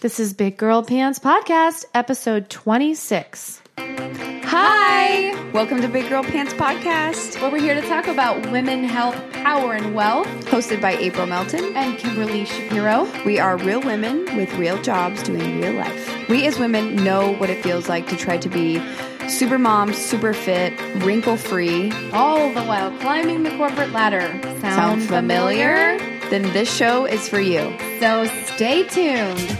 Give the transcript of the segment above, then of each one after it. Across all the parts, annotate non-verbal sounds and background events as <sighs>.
This is Big Girl Pants Podcast, episode 26. Hi! Welcome to Big Girl Pants Podcast, Where we're here to talk about women, health, power, and wealth. hosted by April Melton. And Kimberly Shapiro. We are real women with real jobs doing real life. We as women know what it feels like to try to be super mom, super fit, wrinkle free. All the while climbing the corporate ladder. Sound, familiar? Then this show is for you. So stay tuned.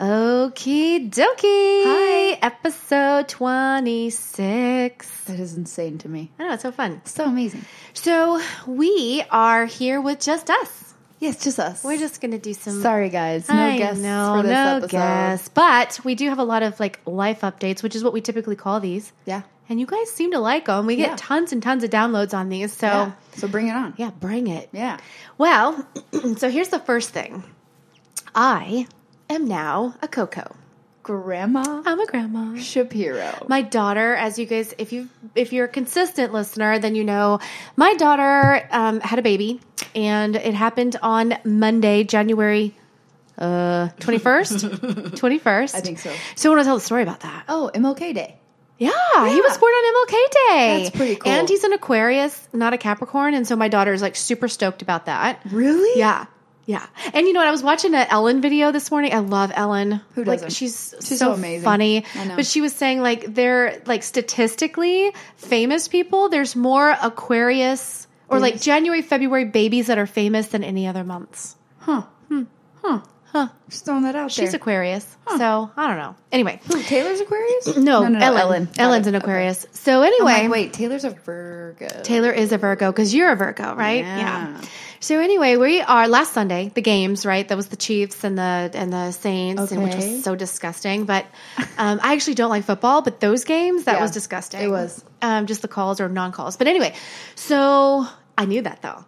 Okie dokie. Hi. Episode 26. That is insane to me. I know, it's so fun. So amazing. So we are here with just us. Yes, just us. We're just going to do some sorry, guys. No I guests know, for this no episode. guests. But we do have a lot of like life updates, which is what we typically call these. Yeah. And you guys seem to like them. We get Yeah. tons and tons of downloads on these. So, yeah, So bring it on. Yeah, bring it. Yeah. Well, <clears throat> so here's the first thing I am now a Coco. Grandma I'm a grandma. Shapiro. My daughter, as you guys, if you if you're a consistent listener, then you know my daughter um, had a baby, and it happened on Monday, January uh, <laughs> twenty first, twenty first. I think so. So I want to tell the story about that. Oh, MLK Day. Yeah, he was born on MLK Day. That's pretty cool. And he's an Aquarius, not a Capricorn, and so my daughter's like super stoked about that. Really? Yeah. Yeah. And you know what? I was watching an Ellen video this morning. I love Ellen. Who doesn't? She's, She's so, so amazing. funny. I know. But she was saying like they're like statistically famous people, there's more Aquarius or like January, February babies that are famous than any other months. Huh. Hmm. Huh. Huh. Just throwing that out She's there. Aquarius. So I don't know. Anyway. Who, Taylor's Aquarius? <clears throat> No, no, no, Ellen. Ellen. Ellen's an Okay. Aquarius. So anyway, like, wait, Taylor's a Virgo. Taylor is a Virgo because you're a Virgo, right? Yeah. So anyway, we are last Sunday, the games, right? That was the Chiefs and the and the Saints, and which was so disgusting. But um, I actually don't like football, but those games that Yeah, was disgusting. it was. um, just the calls or non calls. But anyway, so I knew that though.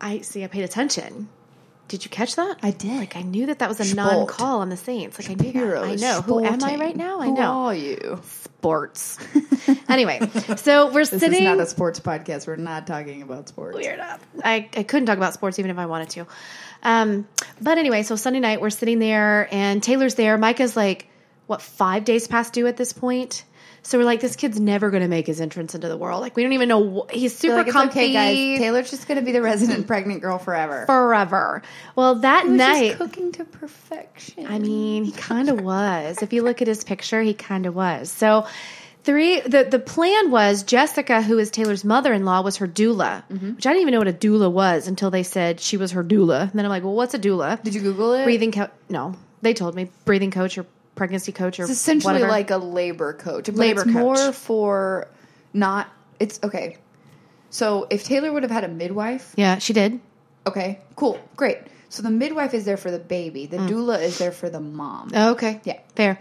I see. I paid attention. Did you catch that? I did. Like I knew that that was a non call on the Saints. Like I knew that. I know. Who am I right now? I Who know. are you? Sports. <laughs> anyway, so we're This sitting. is not a sports podcast. We're not talking about sports. weird up. I, I couldn't talk about sports even if I wanted to. Um, but anyway, so Sunday night we're sitting there and Taylor's there. Micah's like, what, five days past due at this point? So we're like, this kid's never going to make his entrance into the world. Like, we don't even know. Wh- he's super like comfy. okay, guys. Taylor's just going to be the resident pregnant girl forever. forever. Well, that He was just night, cooking to perfection. I mean, he kind of was. If you look at his picture, he kind of was. So, three. The the plan was Jessica, who is Taylor's mother in law, was her doula, Mm-hmm. which I didn't even know what a doula was until they said she was her doula. And then I'm like, well, what's a doula? Did you Google it? breathing coach? No, they told me breathing coach or pregnancy coach or It's essentially whatever. like a labor coach. But Labor it's more for not. It's okay. So if Taylor would have had a midwife, yeah, she did. okay, cool, great. So the midwife is there for the baby. The doula is there for the mom. Oh, okay. Yeah. Fair.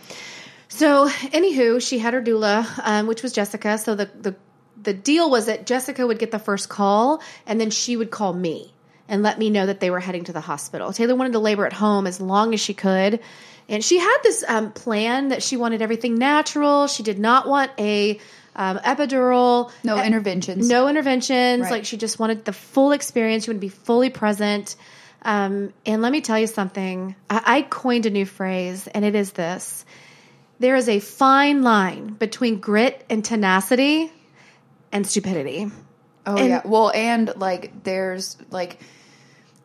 So, anywho, she had her doula, um, which was Jessica. So the, the the deal was that Jessica would get the first call, and then she would call me and let me know that they were heading to the hospital. Taylor wanted to labor at home as long as she could, and she had this um, plan that she wanted everything natural. She did not want a um, epidural. No interventions. No interventions. Right. Like she just wanted the full experience. She wanted to be fully present. Um, and let me tell you something. I, I coined a new phrase, and it is this: there is a fine line between grit and tenacity and stupidity. Oh And- yeah. Well, and like there's like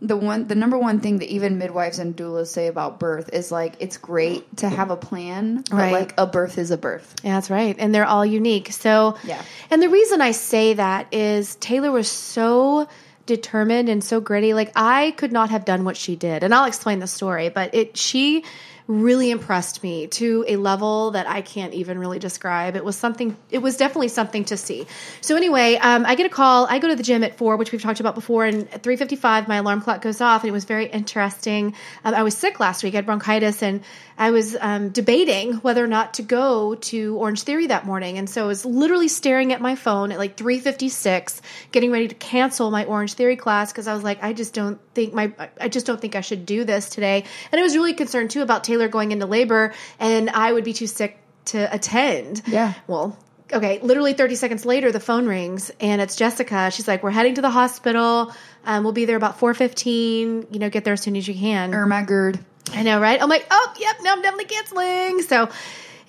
the one the number one thing that even midwives and doulas say about birth is like it's great to have a plan, but Right. like a birth is a birth. Yeah, that's right. And they're all unique. So, Yeah. And the reason I say that is Taylor was so determined and so gritty. Like I could not have done what she did. And I'll explain the story, but it she really impressed me to a level that I can't even really describe. It was something it was definitely something to see. So anyway, um, I get a call. I go to the gym at 4, which we've talked about before, and at 3:55 my alarm clock goes off and it was very interesting. Um, I was sick last week. I had bronchitis and I was um, debating whether or not to go to Orangetheory that morning, and so I was literally staring at my phone at like 3:56, getting ready to cancel my Orangetheory class because I was like, I just don't think my, I just don't think I should do this today, and I was really concerned too about Taylor going into labor, and I would be too sick to attend. Yeah. Well, okay, literally 30 seconds later, the phone rings and it's Jessica. She's like, we're heading to the hospital. Um, we'll be there about 4.15. You know, get there as soon as you can. Irma Gerd. I know, right? I'm like, oh, yep, no, I'm definitely canceling. So,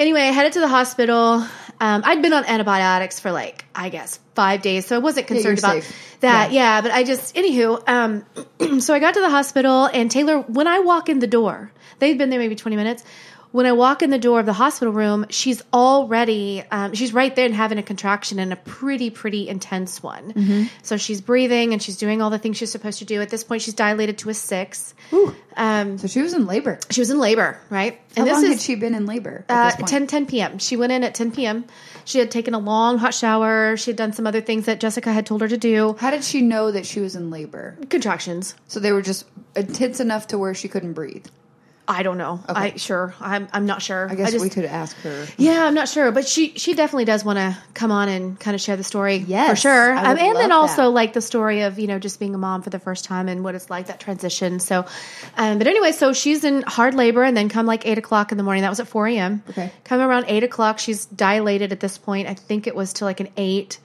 anyway, I headed to the hospital. Um, I'd been on antibiotics for like, I guess, five days, so I wasn't concerned you're about safe. that. Yeah. but I just, anywho, um, <clears throat> so I got to the hospital, and Taylor, when I walk in the door, they've been there maybe 20 minutes. When I walk in the door of the hospital room, she's already, um, she's right there and having a contraction and a pretty, pretty intense one. Mm-hmm. So she's breathing and she's doing all the things she's supposed to do. At this point, she's dilated to a six. Um, So she was in labor. she was in labor, right? How And long this had she been in labor? At uh, this point? 10, 10 p.m. She went in at 10 p.m. She had taken a long hot shower. She had done some other things that Jessica had told her to do. How did she know that she was in labor? Contractions. So they were just intense enough to where she couldn't breathe. I don't know. I sure. I'm. I'm not sure. I guess just, we could ask her. Yeah, I'm not sure, but she she definitely does want to come on and kind of share the story. Yes, for sure. I Um, and then also that. like the story of you know just being a mom for the first time and what it's like that transition. So, um, but anyway, so she's in hard labor, and then come like eight o'clock in the morning. That was at four a.m. Okay. Come around eight o'clock, she's dilated at this point. I think it was to like an eight.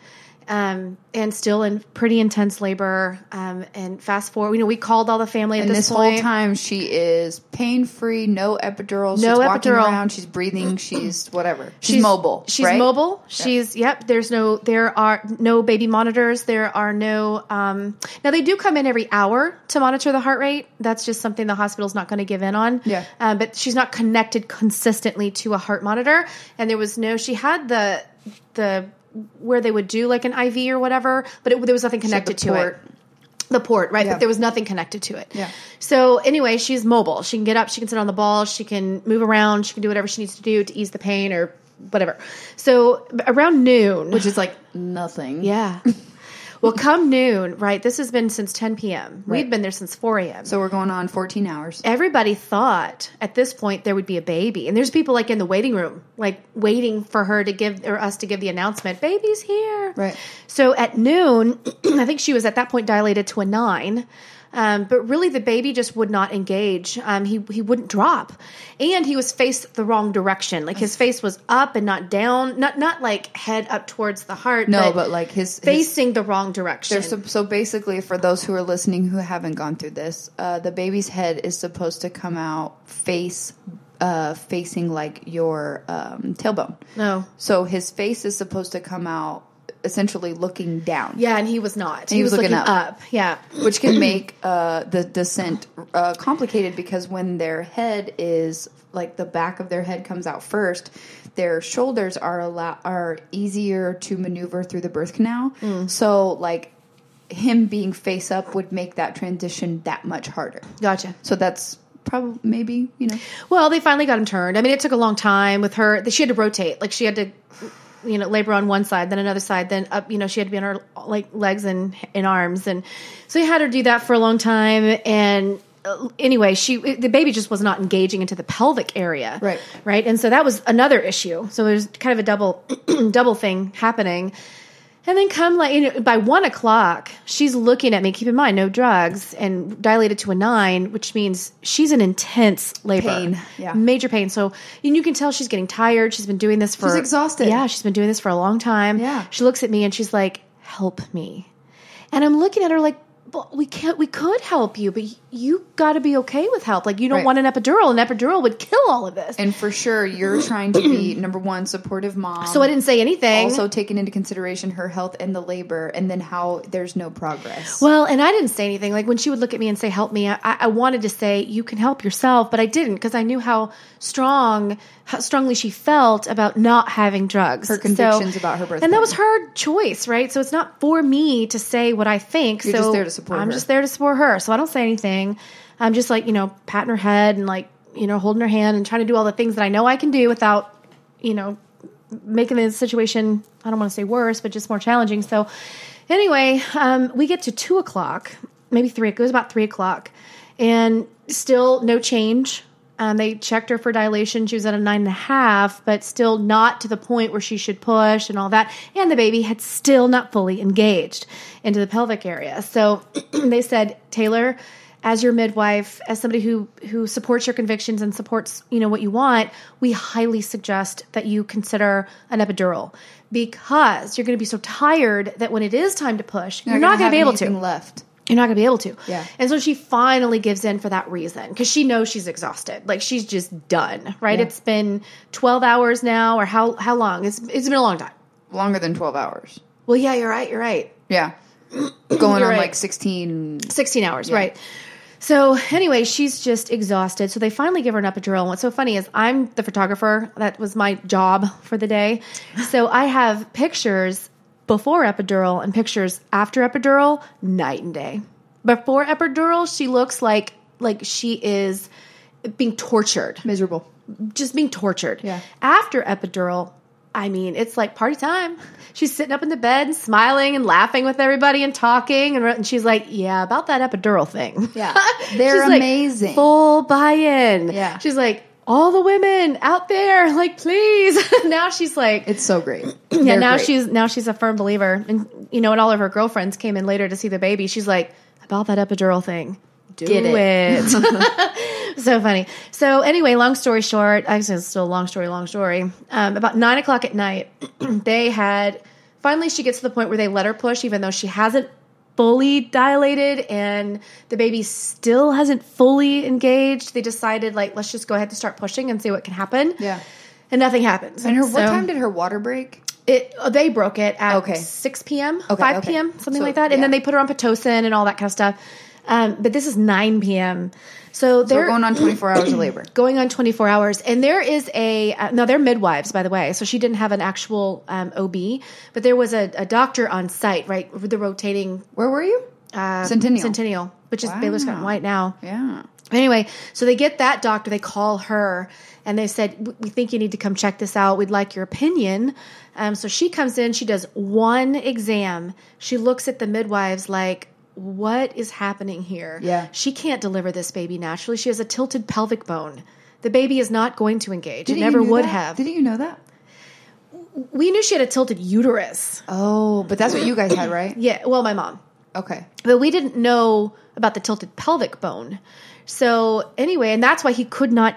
Um, and still in pretty intense labor. Um, and fast forward, you know, we called all the family at And this, this whole time, she is pain free, no epidural. No she's walking epidural. around. She's breathing. She's <clears throat> whatever. She's, mobile. She's right? mobile. She's yep. There's no there are no baby monitors. There are no um now they do come in every hour to monitor the heart rate. That's just something the hospital's not going to give in on. Yeah. Um, but she's not connected consistently to a heart monitor. And there was no she had the the where they would do like an IV or whatever, but it, there was nothing She had the connected to it the port, right? Yeah. But there was nothing connected to it. Yeah. So anyway, she's mobile. She can get up, she can sit on the ball, she can move around, she can do whatever she needs to do to ease the pain or whatever. So around noon, which is like nothing. yeah. <laughs> well, come noon, right? This has been since 10 p.m. Right. We'd been there since 4 a.m. So we're going on 14 hours. Everybody thought at this point there would be a baby, and there's people like in the waiting room, like waiting for her to give or us to give the announcement, "Baby's here!" Right. So at noon, <clears throat> I think she was at that point dilated to a nine. Um, but really, the baby just would not engage. Um, he he wouldn't drop, and he was faced the wrong direction. Like his face was up and not down, not not like head up towards the heart. No, but like his, his facing the wrong direction. So, so basically, for those who are listening who haven't gone through this, uh, the baby's head is supposed to come out face uh, facing like your um, tailbone. no, So his face is supposed to come out essentially looking down, yeah, and he was not. He, he was, was looking, looking up. up. Yeah, which can <clears throat> make uh, the descent uh, complicated because when their head is like the back of their head comes out first, their shoulders are allow- are easier to maneuver through the birth canal. So like him being face up would make that transition that much harder. gotcha. So that's probably maybe you know Well, they finally got him turned. I mean, it took a long time with her. She had to rotate. Like she had to, you know, labor on one side, then another side, then up. You know, she had to be on her like legs and and arms, and so he had her do that for a long time. And uh, anyway, she the baby just was not engaging into the pelvic area, Right. Right, and so that was another issue. So there's kind of a double <clears throat> double thing happening. And then come like you know, by one o'clock, she's looking at me. Keep in mind, no drugs and dilated to a nine, which means she's in intense labor, Pain, yeah. major pain. So and you can tell she's getting tired. She's been doing this for She's exhausted. Yeah, she's been doing this for a long time. Yeah. she looks at me and she's like, "Help me," and I'm looking at her like. Well, we can't. We could help you, but you got to be okay with help. Like you don't Right. want an epidural. An epidural would kill all of this. and for sure you're trying to be <clears throat> number one supportive mom. so I didn't say anything. also taking into consideration her health and the labor, and then how there's no progress. Well, and I didn't say anything. Like when she would look at me and say, "Help me," I, I wanted to say, "You can help yourself," but I didn't because I knew how strong, how strongly she felt about not having drugs. Her convictions about her birth and that was her choice, right? So it's not for me to say what I think. You're so just there to support I'm her. just there to support her. So I don't say anything. I'm just like you know, patting her head and like you know, holding her hand and trying to do all the things that I know I can do without you know making the situation I don't want to say worse, but just more challenging. So anyway, um, we get to two o'clock, maybe three. It was about three o'clock, and still no change. Um, they checked her for dilation. She was at a nine and a half, but still not to the point where she should push and all that. And the baby had still not fully engaged into the pelvic area. So <clears throat> they said, Taylor, as your midwife, as somebody who who supports your convictions and supports you know what you want, we highly suggest that you consider an epidural because you're going to be so tired that when it is time to push, you're, not gonna going to be able to. left. You're not going to be able to. Yeah. And so she finally gives in for that reason because she knows she's exhausted. Like she's just done, right? Yeah. It's been 12 hours now, or how, how long? It's, it's been a long time. Longer than 12 hours. Well, yeah, you're right. You're right. Yeah. <clears throat> Going You're on right. like 16. 16 hours, right. So anyway, she's just exhausted. So they finally give her an epidural. And what's so funny is I'm the photographer. That was my job for the day. So I have pictures before epidural and pictures after epidural, night and day. Before epidural, she looks like like she is being tortured Miserable. just being tortured. Yeah. After epidural, I mean, it's like party time. She's sitting up in the bed, smiling and laughing with everybody and talking, and, and she's like, "Yeah, about that epidural thing." Yeah. <laughs> They're She's like, amazing. full buy-in. Yeah. she's like, "All the women out there, like, please." <laughs> now she's like, It's so great. <clears throat> yeah. Now great. she's now she's a firm believer, and you know, and all of her girlfriends came in later to see the baby. She's like, "About that epidural thing." Do Get it. <laughs> <laughs> so funny. So anyway, long story short, I actually it's still a long story, long story. Um, about nine o'clock at night, <clears throat> they had finally she gets to the point where they let her push, even though she hasn't fully dilated and the baby still hasn't fully engaged. They decided like let's just go ahead and start pushing and see what can happen. Yeah. And nothing happens. And her, what time did her water break? it uh, they broke it at Okay. 6 p.m. Okay, 5 okay. p.m. something So, like that and then they put her on pitocin and all that kind of stuff um, but this is 9 p.m. so So they're we're going on 24 hours of labor. <clears throat> going on 24 hours and there is a uh, no they're midwives by the way so she didn't have an actual um, ob but there was a, a doctor on site right the rotating Where were you? uh, Centennial. centennial which is Wow. baylor scott and white now Yeah. Anyway, so they get that doctor, they call her, and they said, "We- We think you need to come check this out. We'd like your opinion. Um, so she comes in, she does one exam. She looks at the midwives like, What is happening here? Yeah. She can't deliver this baby naturally. She has a tilted pelvic bone. The baby is not going to engage. Didn't it never would that? have. Didn't you know that? we knew she had a tilted uterus. Oh, but that's what you guys had, right? <clears throat> Yeah, well, my mom. Okay. but we didn't know about the tilted pelvic bone. So anyway, and that's why he could not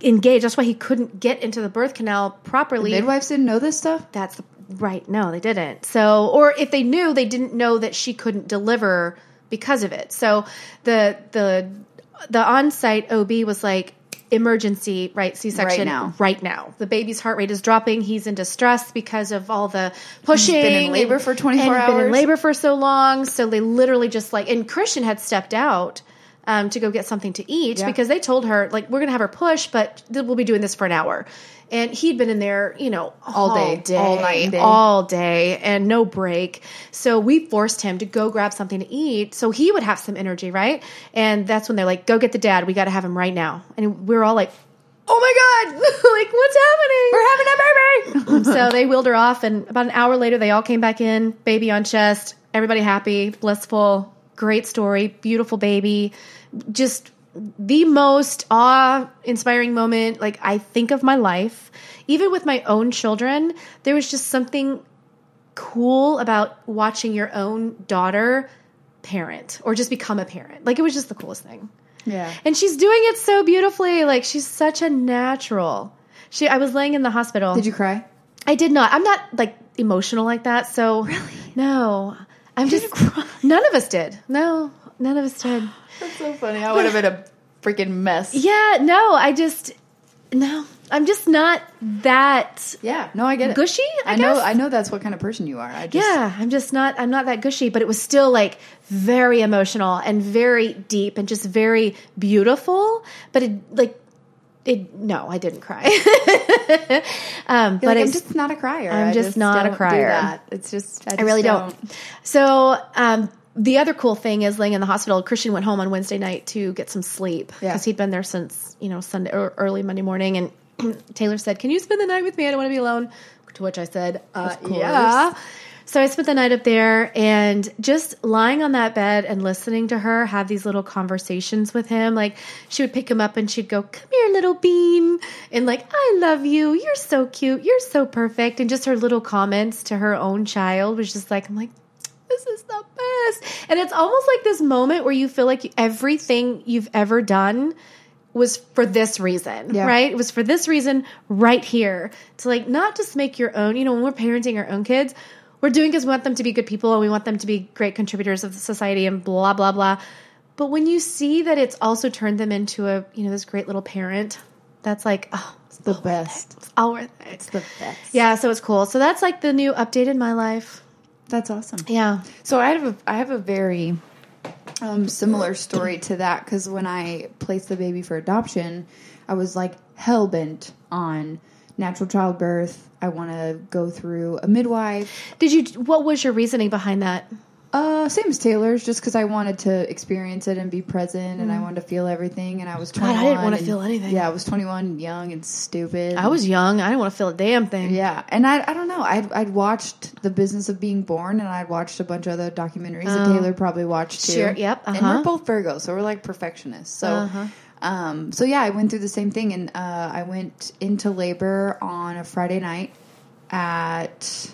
engage. That's why he couldn't get into the birth canal properly. Midwives didn't know this stuff? that's the, right. No, they didn't. So, or if they knew, they didn't know that she couldn't deliver because of it. So the the the on-site OB was like emergency right c-section Right now. right now the baby's heart rate is dropping he's in distress because of all the pushing been in labor and- for 24 and been in labor for so long so they literally just like and christian had stepped out um, to go get something to eat Yeah. because they told her like we're gonna have her push but we'll be doing this for an hour and he'd been in there you know All day, all night day. all day and no break. So we forced him to go grab something to eat so he would have some energy, right? And that's when they're like, go get the dad. We got to have him right now. And we're all like, oh my God, <laughs> like what's happening? We're having a baby! <laughs> so they wheeled her off. And about an hour later, they all came back in, baby on chest, everybody happy, blissful, great story, beautiful baby. Just the most awe inspiring moment like I think of my life. Even with my own children, there was just something cool about watching your own daughter parent or just become a parent. Like it was just the coolest thing. yeah. And she's doing it so beautifully. Like she's such a natural. She I was laying in the hospital. Did you cry? I did not. I'm not like emotional like that. So Really? no. I'm just none of us did. No, none of us did. That's so funny. I would have been a freaking mess. Yeah, no, I just no. I'm just not that Yeah. No, I get it. gushy. I, I, know. I know that's what kind of person you are. I just, Yeah, I'm just not I'm not that gushy, but it was still like very emotional and very deep and just very beautiful, but it like it no, I didn't cry. <laughs> um but like, I'm just not a crier. I'm I just not a don't crier. It's just I, I really don't. So, um, the other cool thing is laying in the hospital. Christian went home on Wednesday night to get some sleep Yeah. because he'd been there since you know Sunday or early Monday morning. And <clears throat> Taylor said, "Can you spend the night with me? I don't want to be alone." To which I said, uh. "Yeah." So I spent the night up there and just lying on that bed and listening to her have these little conversations with him. Like she would pick him up and she'd go, "Come here, little bean," and like, "I love you. You're so cute. You're so perfect." And just her little comments to her own child was just like, I'm like, this is the best. And it's almost like this moment where you feel like everything you've ever done was for this reason, Yeah. right? It was for this reason right here to like not just make your own, you know, when we're parenting our own kids, we're doing because we want them to be good people and we want them to be great contributors of the society and blah blah blah. But when you see that it's also turned them into a you know this great little parent, that's like oh, it's the best. It's all worth it. It's the best. Yeah, so it's cool. So that's like the new update in my life. That's awesome. Yeah. So I have a I have a very um, similar story to that because when I placed the baby for adoption, I was like hell bent on natural childbirth. I want to go through a midwife. Did you? What was your reasoning behind that? Uh, same as Taylor's, just because I wanted to experience it and be present, and I wanted to feel everything. And I was Mm. God, I didn't wanna feel anything. Yeah, I was twenty one, and young and stupid. I was young. I didn't want to feel a damn thing. Yeah, and I I don't know. I'd I'd watched The Business of Being Born, and I'd watched a bunch of other documentaries that Taylor probably watched too. Oh. Sure, yep, And uh-huh. we're both Virgos, so we're like perfectionists. So, Uh-huh. Um, so yeah, I went through the same thing, and uh, I went into labor on a Friday night at.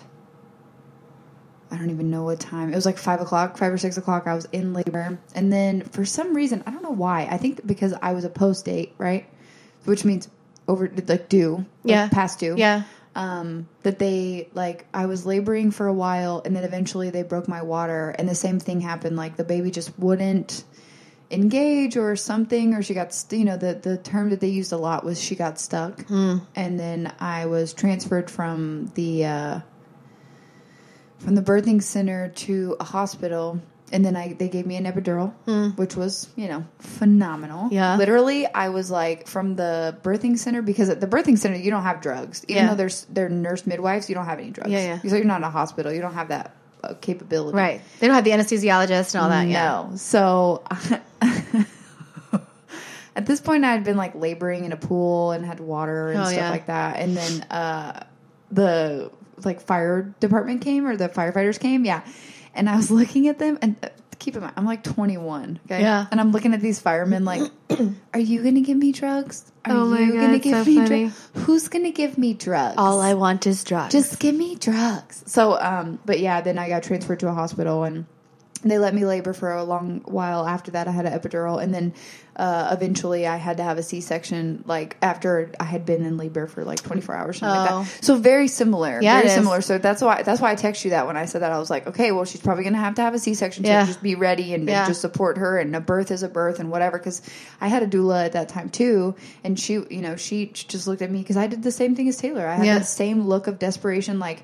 I don't even know what time. It was like five o'clock, five or six o'clock. I was in labor, and then for some reason, I don't know why. I think because I was a post date, right? Which means over like due, like Yeah. past due Yeah. um, that they like I was laboring for a while and then eventually they broke my water and the same thing happened like the baby just wouldn't engage or something or she got st- you know the the term that they used a lot was she got stuck Hmm. and then I was transferred from the uh, from the birthing center to a hospital and then I they gave me an epidural which was you know phenomenal. Yeah. literally I was like from the birthing center because at the birthing center you don't have drugs even Yeah. though there's they're nurse midwives you don't have any drugs Yeah, yeah. so you're not in a hospital you don't have that capability Right. They don't have the anesthesiologist and all that. Yeah. no. So <laughs> at this point, I had been like laboring in a pool and had water and Oh, stuff yeah. like that. And then uh, the like fire department came or the firefighters came. Yeah. And I was <laughs> looking at them and. Keep in mind, I'm like 21, okay? Yeah. And I'm looking at these firemen like, <clears throat> are you going to give me drugs? Are Oh you God, gonna give so me drugs? Who's going to give me drugs? All I want is drugs. just give me drugs. So, um, but yeah, then I got transferred to a hospital and they let me labor for a long while after that. I had an epidural and then uh, eventually I had to have a C section like after I had been in labor for like 24 hours, something like Oh. that. So very similar. Yeah, very similar. So that's why that's why I text you that when I said that I was like, okay, well she's probably gonna have to have a C section to Yeah. just be ready and, and just support her and a birth is a birth and whatever because I had a doula at that time too and she you know she just looked at me because I did the same thing as Taylor. I had Yeah. that same look of desperation like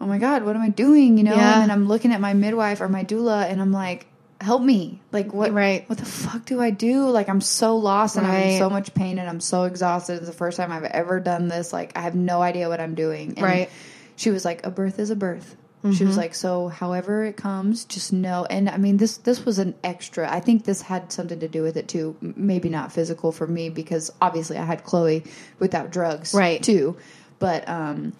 oh my god what am i doing you know Yeah. and then i'm looking at my midwife or my doula and i'm like help me. Like what Right. what the fuck do i do? Like i'm so lost and i'm in so much pain and i'm so exhausted. It's the first time i've ever done this. Like i have no idea what i'm doing. And Right. she was like a birth is a birth. She was like so however it comes just know. And i mean this this was an extra. I think this had something to do with it too. Maybe not physical for me because obviously i had chloe without drugs Right. too. But um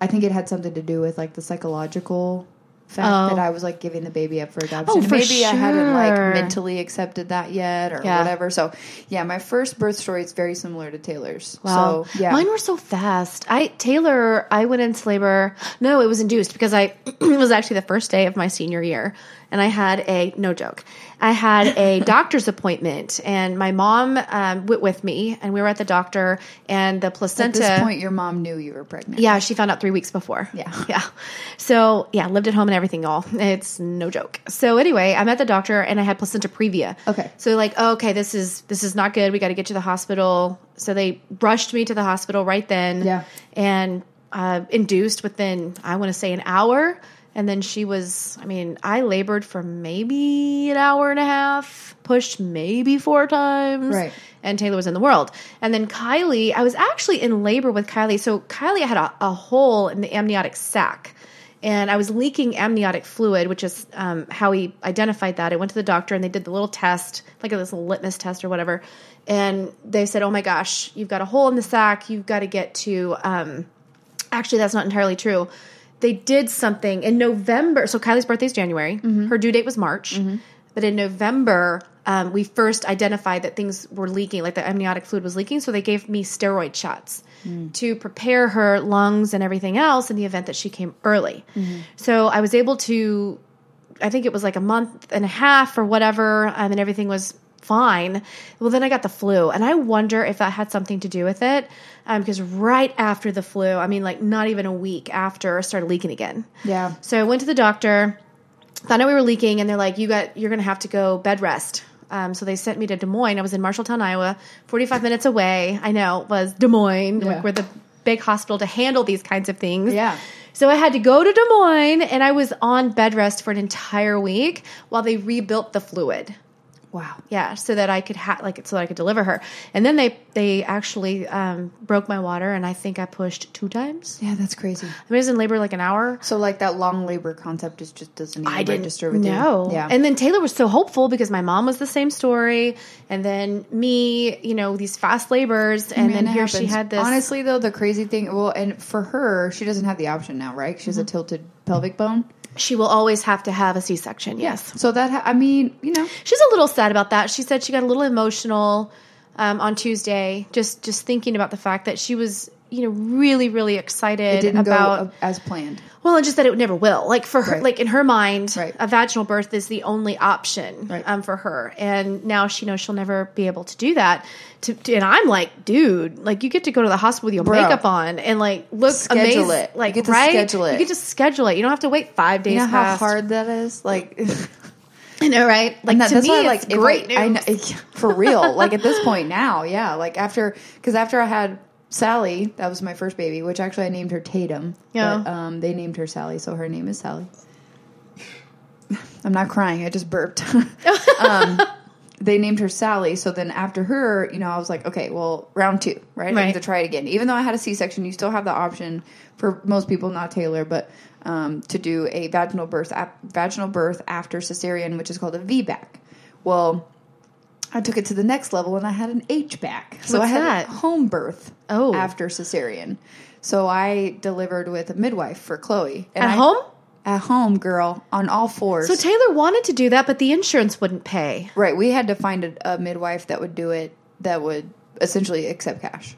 I think it had something to do with like the psychological fact Oh. that I was like giving the baby up for adoption. Oh, for Maybe I hadn't like mentally accepted that yet or Yeah. whatever. So yeah, my first birth story is very similar to Taylor's. Wow. So yeah. Mine were so fast. I Taylor, I went into labor. No, it was induced because I <clears throat> it was actually the first day of my senior year, and I had a no joke. I had a <laughs> doctor's appointment, and my mom um, went with me, and we were at the doctor, and the placenta. At this point your mom knew you were pregnant. Yeah, she found out three weeks before. Yeah. <laughs> Yeah. So, yeah, lived at home and everything, y'all. It's no joke. So, anyway, I'm at the doctor and I had placenta previa. Okay. So, like, oh, okay, this is this is not good. We got to get to the hospital. So, they rushed me to the hospital right then. Yeah. And uh, induced within, I want to say, an hour. And then she was, I mean, I labored for maybe an hour and a half, pushed maybe four times Right. and Taylor was in the world. And then Kylie, I was actually in labor with Kylie. So Kylie had a, a hole in the amniotic sac. And I was leaking amniotic fluid, which is um, how he identified that. I went to the doctor and they did the little test, like this little litmus test or whatever. And they said, oh my gosh, you've got a hole in the sac. You've got to get to, um, actually, that's not entirely true. They did something in November. So Kylie's birthday is January. Her due date was March. But in November, um, we first identified that things were leaking, like the amniotic fluid was leaking. So they gave me steroid shots to prepare her lungs and everything else in the event that she came early. So I was able to, I think it was like a month and a half or whatever, um, and everything was fine. Well, then I got the flu, and I wonder if that had something to do with it. Um, because right after the flu, I mean, like not even a week after, I started leaking again. Yeah. So I went to the doctor, found out we were leaking, and they're like, "You got, you're going to have to go bed rest." Um, so they sent me to Des Moines. I was in Marshalltown, Iowa, 45 minutes away. I know was Des Moines, Yeah. like, we're the big hospital to handle these kinds of things. Yeah. So I had to go to Des Moines, and I was on bed rest for an entire week while they rebuilt the fluid. Wow. Yeah, so that I could ha- like so that I could deliver her. And then they they actually um, broke my water, and I think I pushed two times. Yeah, that's crazy. I, mean, I was in labor like an hour. So like that long labor concept is just doesn't even I didn't register with know. you. Yeah. And then Taylor was so hopeful because my mom was the same story, and then me, you know, these fast labors, and Man, then here she had this. Honestly, though, the crazy thing, well, and for her, she doesn't have the option now, right? She has Mm-hmm. a tilted pelvic bone. She will always have to have a C-section. Yes. So that, ha- I mean, you know, She's a little sad about that. She said she got a little emotional um, on Tuesday, just just thinking about the fact that she was, you know, really really excited it didn't about go as planned. well, and just that it never will. Like for her, Right. like in her mind, Right. a vaginal birth is the only option Right. um, for her, and now she knows she'll never be able to do that. To, to- and I'm like, dude, like you get to go to the hospital with your Bro. makeup on and like look Schedule amazing. it. You Like get to right, schedule it. You get to schedule it. You don't have to wait five days. You know how hard that is? Like, <laughs> I know, right? Like that- to me, why, like, great I, I know, <laughs> for real. like at this point now, yeah. Like after, because after I had Sally, that was my first baby, which actually I named her Tatum. Yeah. But, um, they named her Sally, so her name is Sally. <sighs> I'm not crying. I just burped. <laughs> um, they named her Sally. So then after her, you know, I was like, okay, well, round two, right? I Right. have to try it again. Even though I had a C-section, you still have the option for most people, not Taylor, but um, to do a vaginal birth, ap- vaginal birth after cesarean, which is called a VBAC. Well, I took it to the next level and I had an HBAC. So What's I had that? a home birth Oh. after cesarean. So I delivered with a midwife for Chloe. And At I- home? At home, girl, on all fours. So Taylor wanted to do that, but the insurance wouldn't pay. Right. We had to find a, a midwife that would do it that would essentially accept cash.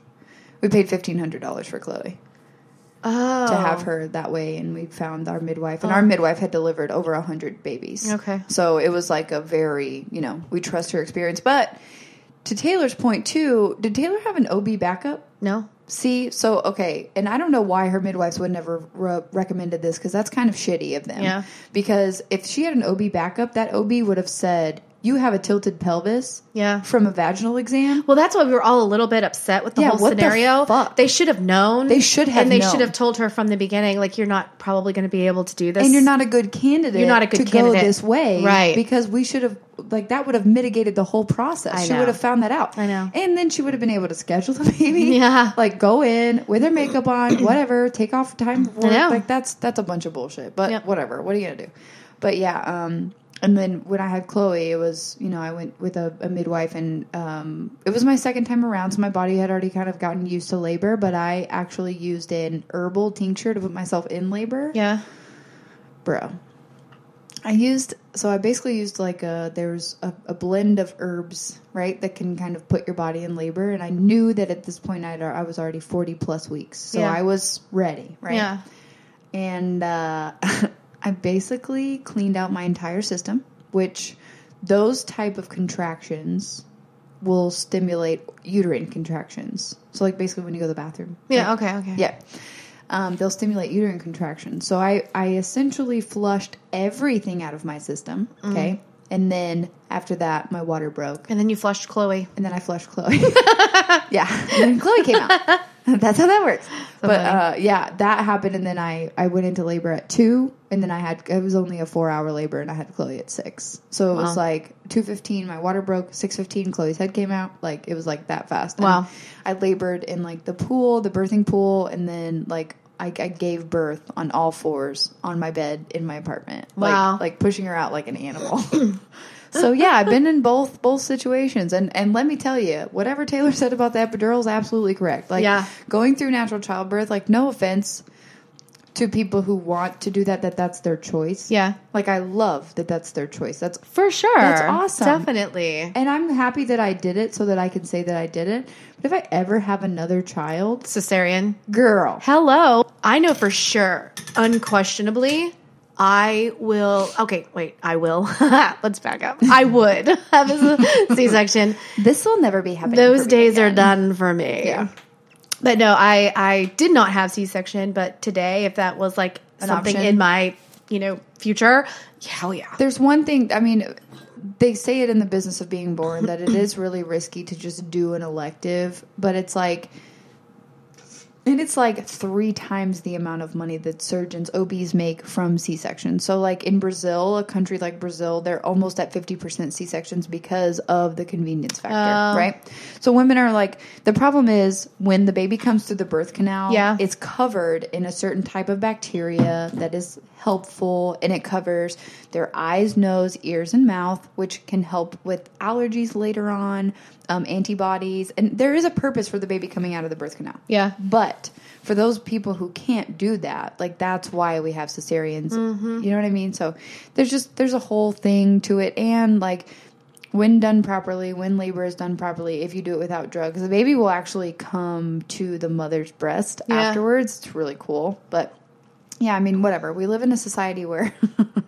We paid fifteen hundred dollars for Chloe Oh, to have oh. her that way, and we found our midwife, and oh. our midwife had delivered over a hundred babies. Okay. so it was like a very you know we trust her experience. But to Taylor's point too, did Taylor have an OB backup? no. See, so okay, and I don't know why her midwives would never re- recommended this because that's kind of shitty of them. Yeah. Because if she had an OB backup, that OB would have said you have a tilted pelvis. Yeah. From a vaginal exam. Well, that's why we were all a little bit upset with the Yeah, whole the scenario. fuck? They should have known. They should have and they known. should have told her from the beginning, like you're not probably going to be able to do this. And you're not a good candidate. You're not a good to candidate. go this way, Right. Because we should have like that would have mitigated the whole process. I she know. would have found that out. I know. And then she would have been able to schedule the <laughs> baby. Yeah. like go in with her makeup on, <clears throat> whatever. Take off time. from work. know. Like that's that's a bunch of bullshit. But Yep. whatever. What are you gonna do? But yeah. um and then when I had Chloe, it was you know I went with a, a midwife, and um, it was my second time around, so my body had already kind of gotten used to labor. But I actually used an herbal tincture to put myself in labor Yeah. bro i used so i basically used like a there's a, a blend of herbs right that can kind of put your body in labor and i knew that at this point I'd, i was already 40 plus weeks so Yeah. i was ready right Yeah. and uh, <laughs> i basically cleaned out my entire system which those type of contractions will stimulate uterine contractions so like basically when you go to the bathroom Yeah. Okay. Okay. yeah. Um, they'll stimulate uterine contractions. So I, I essentially flushed everything out of my system. Okay. And then after that, my water broke. And then you flushed Chloe. And then I flushed Chloe. <laughs> yeah. And <laughs> then Chloe came out. <laughs> That's how that works. but uh, yeah, that happened. And then I, I went into labor at two. And then I had, it was only a four hour labor and I had Chloe at six. So it was like 2.15, my water broke. 6.15, Chloe's head came out. Like it was like that fast. And Wow. I labored in like the pool, the birthing pool. And then like, I, I gave birth on all fours on my bed in my apartment. Wow. Like, like pushing her out like an animal. <coughs> <laughs> so yeah, I've been in both both situations, and and let me tell you, whatever Taylor said about the epidural is absolutely correct. Like Yeah. going through natural childbirth, like no offense to people who want to do that, that that's their choice. Yeah. Like I love that that's their choice. That's For sure. That's awesome. Definitely. and I'm happy that I did it so that I can say that I did it. But if I ever have another child, Cesarean. girl, Hello. I know for sure, unquestionably, I will. Okay, wait. I will. <laughs> Let's back up. I would <laughs> have a <laughs> C-section. This will never be happening. Those days are done for me. Yeah. But no, I I did not have C-section. But today, if that was like An something option? in my you know future, hell yeah. There's one thing. I mean, they say it in the business of being born that it is really risky to just do an elective, but it's like. And it's like three times the amount of money that surgeons, OBs make from C sections. So, like in Brazil, a country like Brazil, they're almost at 50% C sections because of the convenience factor, Oh. right? So, women are like, the problem is when the baby comes through the birth canal, Yeah. it's covered in a certain type of bacteria that is helpful and it covers their eyes, nose, ears, and mouth, which can help with allergies later on, um, antibodies. And there is a purpose for the baby coming out of the birth canal. Yeah. But for those people who can't do that, like that's why we have cesareans. Mm-hmm. You know what I mean? So there's just there's a whole thing to it and like when done properly, when labor is done properly, if you do it without drugs, the baby will actually come to the mother's breast Yeah. afterwards. It's really cool. But yeah, I mean, whatever. We live in a society where,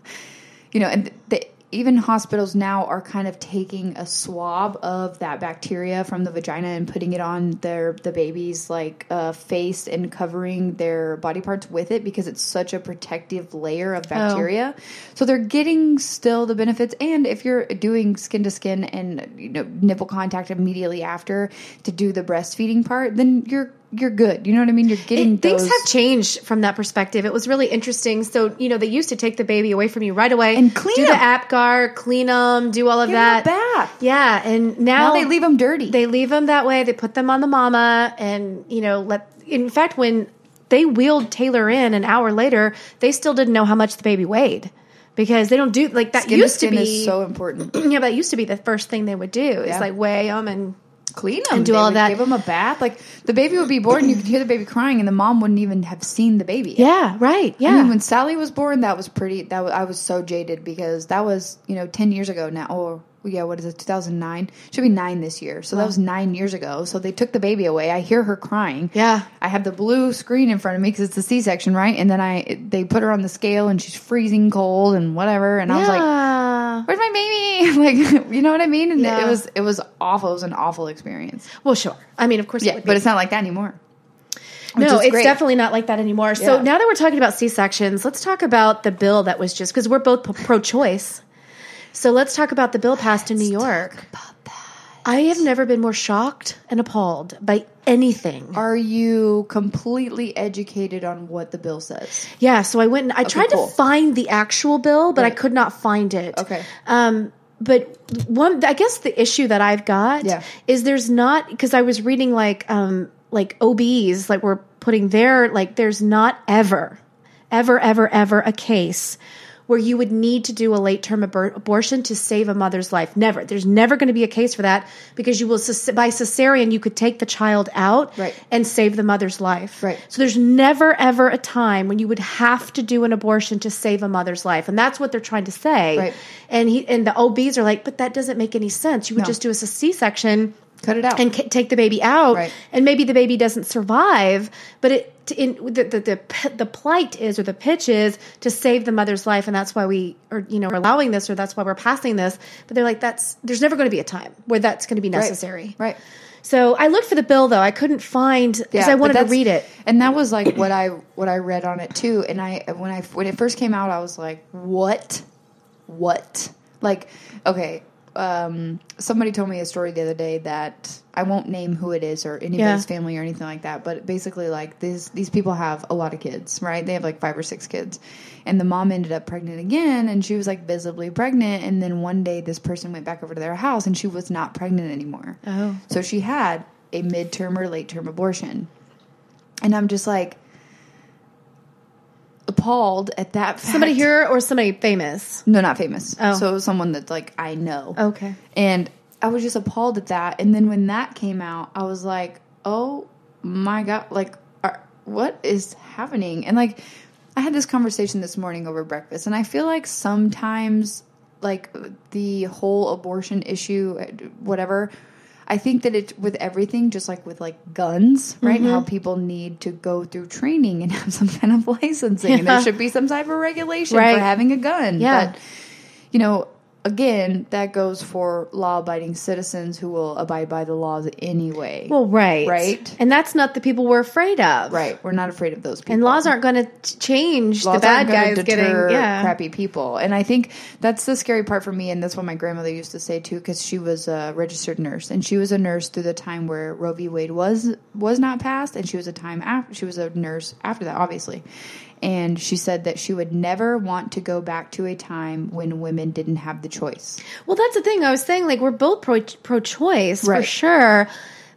<laughs> you know, and the, even hospitals now are kind of taking a swab of that bacteria from the vagina and putting it on their the baby's like uh, face and covering their body parts with it because it's such a protective layer of bacteria. So they're getting still the benefits. And if you're doing skin to skin and you know nipple contact immediately after to do the breastfeeding part, then you're you're good. You know what I mean? You're getting It- things have changed from that perspective. It was really interesting. So you know they used to take the baby away from you right away And clean do 'em. the Apgar, clean them, do all of Give that. bath. Yeah, and now, Now they leave them dirty. They leave them that way. They put them on the mama, and you know, let. In fact, when they wheeled Taylor in an hour later, they still didn't know how much the baby weighed because they don't do like that. Skin used to skin be so important. <clears throat> yeah, but that used to be the first thing they would do. Is like weigh them and Clean them And do all of that. Give them a bath. Like the baby would be born, you could hear the baby crying, and the mom wouldn't even have seen the baby. yeah, right, yeah. I mean, when Sally was born, that was pretty. That was, I was so jaded because that was you know ten years ago now. Or yeah, what is it? Two thousand nine. Should be nine this year. So that was nine years ago. So they took the baby away. I hear her crying. Yeah. I have the blue screen in front of me because it's a C section, right? And then I they put her on the scale and she's freezing cold and whatever. And I was like, "Where's my baby?" <laughs> like, you know what I mean? And Yeah. it was it was awful. It was an awful experience. well, sure. I mean, of course, it Yeah, would be. but it's not like that anymore. Which No, it's great. definitely not like that anymore. So now that we're talking about C sections, let's talk about the bill that was just because we're both pro choice. So let's talk about the bill passed in New York. I have never been more shocked and appalled by anything. Are you completely educated on what the bill says? Yeah, so I went and I tried cool. to find the actual bill, but I could not find it. Okay. Um, but one, I guess the issue that I've got Yeah. is there's not because I was reading like um like OBs like we're putting there like there's not ever, ever, ever, ever a case where you would need to do a late term abor- abortion to save a mother's life. Never. There's never going to be a case for that because you will by cesarean you could take the child out Right. and save the mother's life. Right. So there's never ever a time when you would have to do an abortion to save a mother's life, and that's what they're trying to say. Right. And he and the OBs are like, but that doesn't make any sense. You would No. just do a C-section Cut it out. and ca- take the baby out, Right. and maybe the baby doesn't survive. But it in the the, the the plight is or the pitch is to save the mother's life, and that's why we are you know are allowing this or that's why we're passing this. But they're like, that's there's never going to be a time where that's going to be necessary. Right. So I looked for the bill though. I couldn't find because I wanted to read it. and that was like what I what I read on it too. And I when I when it first came out, I was like, "What? What? Like, okay." Um, somebody told me a story the other day that I won't name who it is or anybody's Yeah. family or anything like that. But basically, like these these people have a lot of kids, right? They have like five or six kids, and the mom ended up pregnant again, and she was like visibly pregnant. And then one day, this person went back over to their house, and she was not pregnant anymore. Oh. So she had a midterm or late term abortion. And I'm just like appalled at that. Fact. Somebody here or somebody famous? No, not famous. Oh. So someone that's like I know. Okay. And I was just appalled at that. And then when that came out, I was like, oh my God, like, are, what is happening? And like, I had this conversation this morning over breakfast, and I feel like sometimes, like, the whole abortion issue, whatever, I think that it with everything, just like with like guns, right? Mm-hmm. How people need to go through training and <laughs> have some kind of licensing, and there should be some type of regulation Right. for having a gun. Yeah. But you know, again, that goes for law-abiding citizens who will abide by the laws anyway. Well, right. Right. And that's not the people we're afraid of. right? We're not afraid of those people. And laws aren't going to change laws the bad guys getting yeah. crappy people. And I think that's the scary part for me, and that's what my grandmother used to say too, because she was a registered nurse, and she was a nurse through the time where Roe v. Wade was was not passed, and she was a time after she was a nurse after that, obviously. And she said that she would never want to go back to a time when women didn't have the choice. Well, that's the thing. I was saying like we're both pro pro choice for sure.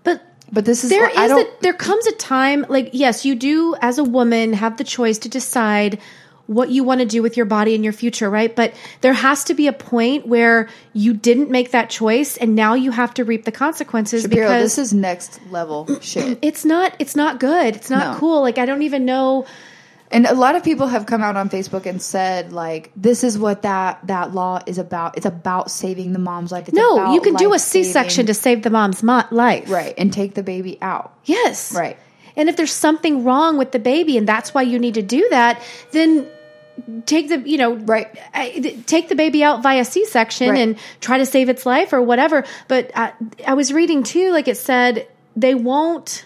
But But this is there what- I don't. a, there comes a time like yes, you do as a woman have the choice to decide what you want to do with your body and your future, right? But there has to be a point where you didn't make that choice and now you have to reap the consequences Shapiro, because this is next level shit. <clears throat> it's not it's not good. It's not No. cool. Like I don't even know And a lot of people have come out on Facebook and said, like, this is what that that law is about. It's about saving the mom's life. It's No, you can do a life-saving- C-section to save the mom's mo- life. right, and take the baby out. Yes. Right. And if there's something wrong with the baby and that's why you need to do that, then take the, you know, Right. I- take the baby out via C-section Right. and try to save its life or whatever. But I, I was reading too, like it said, they won't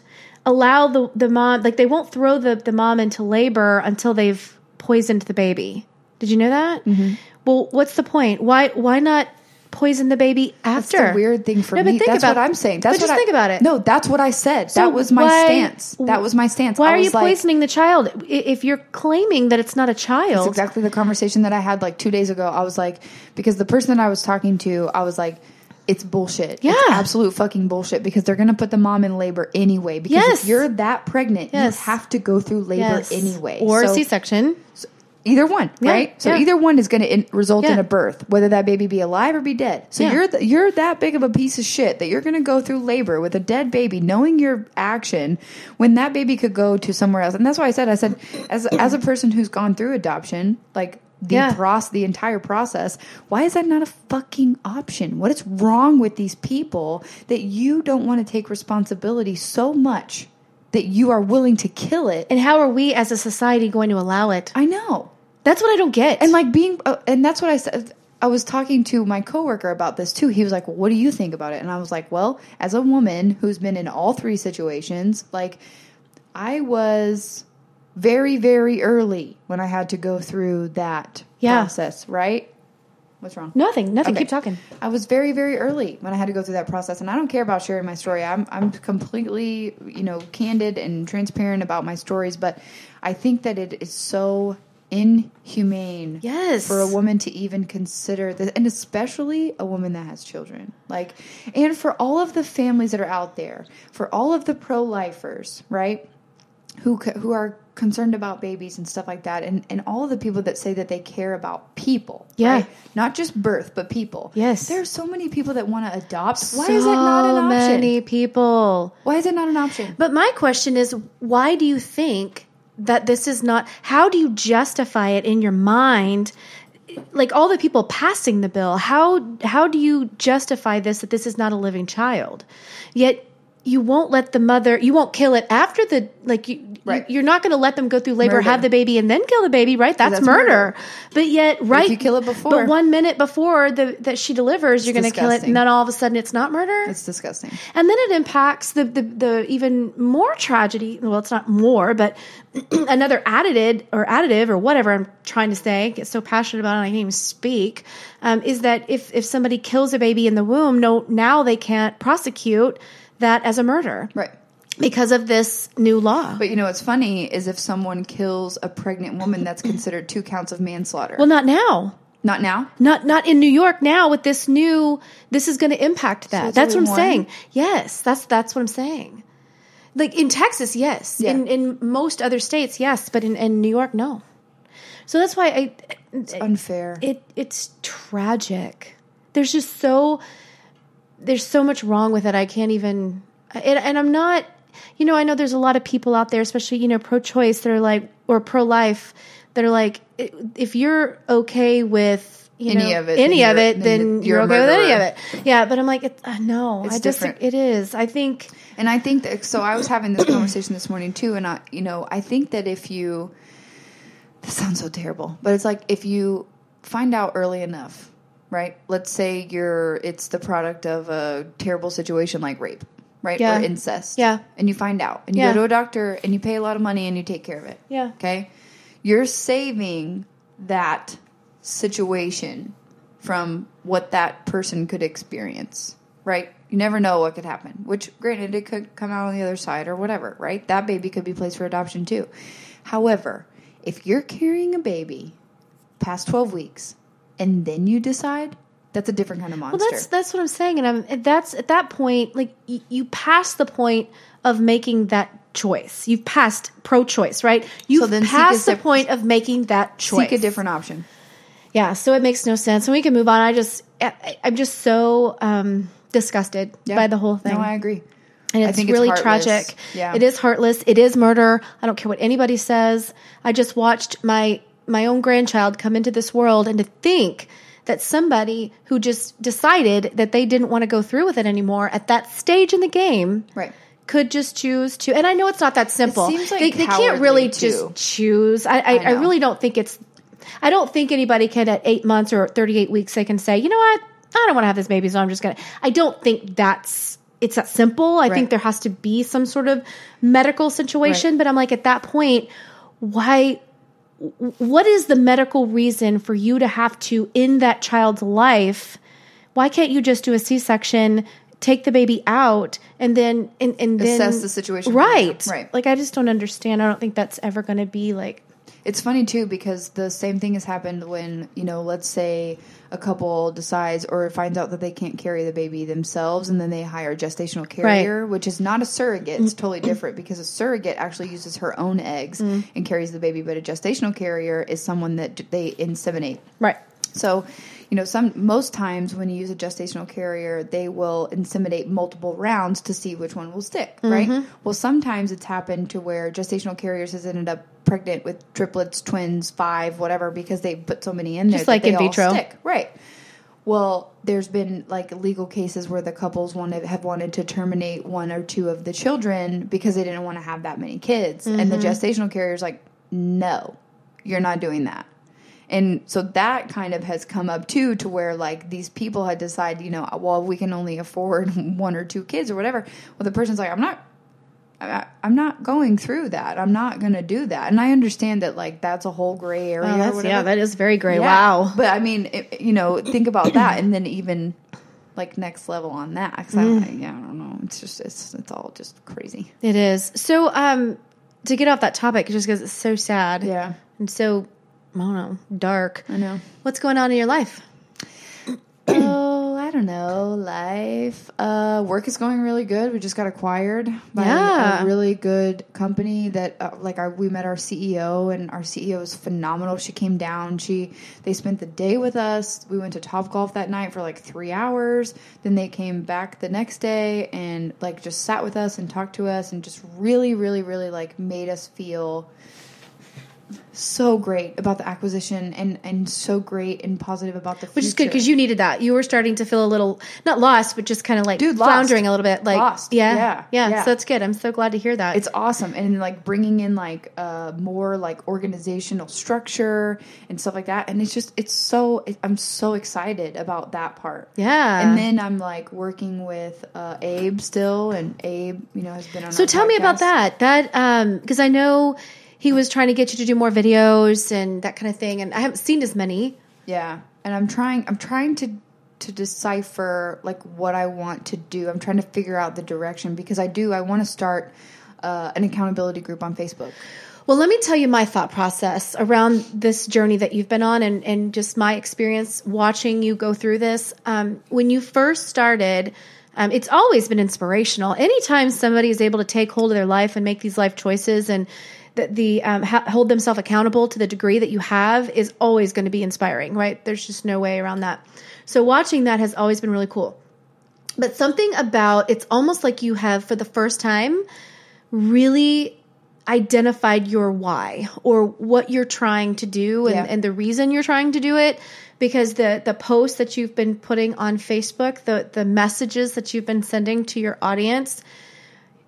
allow the, the mom, like they won't throw the, the mom into labor until they've poisoned the baby. Did you know that? Mm-hmm. Well, what's the point? Why, why not poison the baby That's after? the weird thing for No, but me. think That's about- what I'm saying. That's but just what I- think about it. No, that's what I said. So that was my why- stance. That was my stance. Why are you like, poisoning the child? If you're claiming that it's not a child, That's exactly the conversation that I had like two days ago. I was like, because the person that I was talking to, I was like, it's bullshit. Yeah. It's absolute fucking bullshit because they're going to put the mom in labor anyway. Because Yes. if you're that pregnant, Yes. you have to go through labor Yes. anyway. or So- C-section. Either one, Yeah, right? So yeah. either one is going to result in a birth, whether that baby be alive or be dead. So Yeah. you're th- you're that big of a piece of shit that you're going to go through labor with a dead baby, knowing your action when that baby could go to somewhere else. And that's why I said, I said, as as a person who's gone through adoption, like the Yeah. process, the entire process, why is that not a fucking option? What is wrong with these people that you don't want to take responsibility so much that you are willing to kill it? And how are we as a society going to allow it? I know. That's what I don't get. And like being, uh, and that's what I said. I was talking to my coworker about this too. He was like, well, "What do you think about it?" And I was like, "Well, as a woman who's been in all three situations, like I was very, very early when I had to go through that Yeah. process. Right? What's wrong? nothing, nothing. Okay. Keep talking. I was very, very early when I had to go through that process, and I don't care about sharing my story. I'm, I'm completely, you know, candid and transparent about my stories, but I think that it is so inhumane, Yes. for a woman to even consider this, and especially a woman that has children. Like, and for all of the families that are out there, for all of the pro-lifers, right? who who are concerned about babies and stuff like that, and and all of the people that say that they care about people, Yeah. right? not just birth but people. Yes. there are so many people that want to adopt. Why is it not an option? many people. Why is it not an option? But my question is, why do you think that this is not? How do you justify it in your mind? Like all the people passing the bill, how how do you justify this that this is not a living child? Yet you won't let the mother, you won't kill it after the like you. Right. You, are not going to let them go through labor, Murder. have the baby, and then kill the baby, right? That's, that's murder. murder. But yet, right? you kill it before? But one minute before the that she delivers, you're going to kill it, and then all of a sudden it's not murder. It's disgusting. And then it impacts the, the, the even more tragedy. Well, it's not more, but <clears throat> another additive or additive or whatever I'm trying to say, get so passionate about it, I can't even speak, um, is that if, if somebody kills a baby in the womb, no, now they can't prosecute that as a murder Right. because of this new law. But you know what's funny is if someone kills a pregnant woman, that's considered two counts of manslaughter. well, not now. not now. Not not in New York now with this new this is going to impact that. it's that's what I'm one? saying. Yes, that's that's what I'm saying. Like in Texas, yes. Yeah. In in most other states, yes, but in, in New York, no. So that's why I It's unfair. it it's tragic. There's just so there's so much wrong with it. I can't even and, and I'm not you know, I know there's a lot of people out there, especially, you know, pro choice that are like or pro life that are like if you're okay with you Any know, of it, any then of you're- it, then you're you're okay with any of it. Yeah, but I'm like, it, uh, no, It's I just different. it is. I think And I think that so I was having this conversation this morning too, and I you know I think that if you this sounds so terrible, but it's like if you find out early enough, right? Let's say you're it's the product of a terrible situation like rape, right, Yeah. or incest, Yeah. and you find out, and you Yeah. go to a doctor, and you pay a lot of money, and you take care of it, Yeah. okay, you're saving that situation from what that person could experience, right? You never know what could happen, which granted it could come out on the other side or whatever, right? That baby could be placed for adoption too. However, if you're carrying a baby past 12 weeks and then you decide, that's a different kind of monster. Well, that's that's what I'm saying, and I'm that's at that point, like y- you pass the point of making that choice. You've passed pro-choice, right? You've a passed the sep- point of making that choice. Seek a different option. Yeah, so it makes no sense, and we can move on. I just, I, I'm just so um, disgusted Yeah. by the whole thing. No, I agree. and it's it's really heartless. tragic. Yeah. It is heartless. It is murder. I don't care what anybody says. I just watched my my own grandchild come into this world, and to think that somebody who just decided that they didn't want to go through with it anymore at that stage in the game Right. could just choose to. And I know it's not that simple. seems like they, they can't really too. just choose. I, I, I I really don't think it's. I don't think anybody can at eight months or thirty eight weeks they can say, you know what, I don't want to have this baby, so I'm just gonna. I don't think that's it's that simple. I Right. think there has to be some sort of medical situation. Right. But I'm like, at that point, why? What is the medical reason for you to have to end that child's life? Why can't you just do a C section? Take the baby out and then and, and then Assess the situation. Right. Right. Like I just don't understand. I don't think that's ever going to be like It's funny too because the same thing has happened when you know, let's say a couple decides or finds out that they can't carry the baby themselves, and then they hire a gestational carrier, which is not a surrogate. It's mm-hmm. totally different because a surrogate actually uses her own eggs mm-hmm. and carries the baby, but a gestational carrier is someone that they inseminate. right. So, you know, some most times when you use a gestational carrier, they will inseminate multiple rounds to see which one will stick, Mm-hmm. right? Well, sometimes it's happened to where gestational carriers has ended up pregnant with triplets, twins, five, whatever, because they put so many in there Just that like in vitro. stick, right? Well, there's been like legal cases where the couples wanted have wanted to terminate one or two of the children because they didn't want to have that many kids, and the Mm-hmm. gestational carrier's like, no, you're not doing that. And so that kind of has come up too, to where like these people had decided, you know, well, we can only afford <laughs> one or two kids or whatever. Well, the person's like, I'm not, I, I'm not going through that. I'm not going to do that. And I understand that like that's a whole gray area. Oh, that's, whatever. yeah, that is very gray. Yeah. Wow. But I mean, it, you know, think about <clears throat> that, and then even like next level on that. 'cause I, Mm. yeah, I don't know. It's just it's it's all just crazy. It is. So, um, to get off that topic, just because it's so sad Yeah, and so, I don't know, dark. I know. What's going on in your life? <clears throat> Oh, I don't know. Life. Uh, work is going really good. We just got acquired by Yeah. a really good company that, uh, like, our, we met our CEO, and our CEO is phenomenal. She came down. She they spent the day with us. We went to Top Golf that night for like three hours. Then they came back the next day and like just sat with us and talked to us and just really, really, really like made us feel so great about the acquisition and and so great and positive about the future. Which is good because you needed that. You were starting to feel a little not lost, but just kind of like Dude, lost. floundering a little bit. Like Lost. Yeah, Yeah. yeah, Yeah. So that's good. I'm so glad to hear that. it's awesome and like bringing in like uh more like organizational structure and stuff like that and it's just it's so it, i'm so excited about that part yeah. and then i'm like working with uh abe still and abe you know has been on So tell me about that. That um because I know he was trying to get you to do more videos and that kind of thing, and I haven't seen as many. Yeah, and I'm trying. I'm trying to to decipher like what I want to do. I'm trying to figure out the direction because I do. I want to start uh, an accountability group on Facebook. Well, let me tell you my thought process around this journey that you've been on and, and just my experience watching you go through this. Um, when you first started, um, it's always been inspirational. Anytime somebody is able to take hold of their life and make these life choices and the, the um, ha- hold themselves accountable to the degree that you have is always going to be inspiring, right? There's just no way around that. So watching that has always been really cool. But something about it's almost like you have for the first time really identified your why or what you're trying to do and, Yeah. and the reason you're trying to do it because the the posts that you've been putting on Facebook, the the messages that you've been sending to your audience,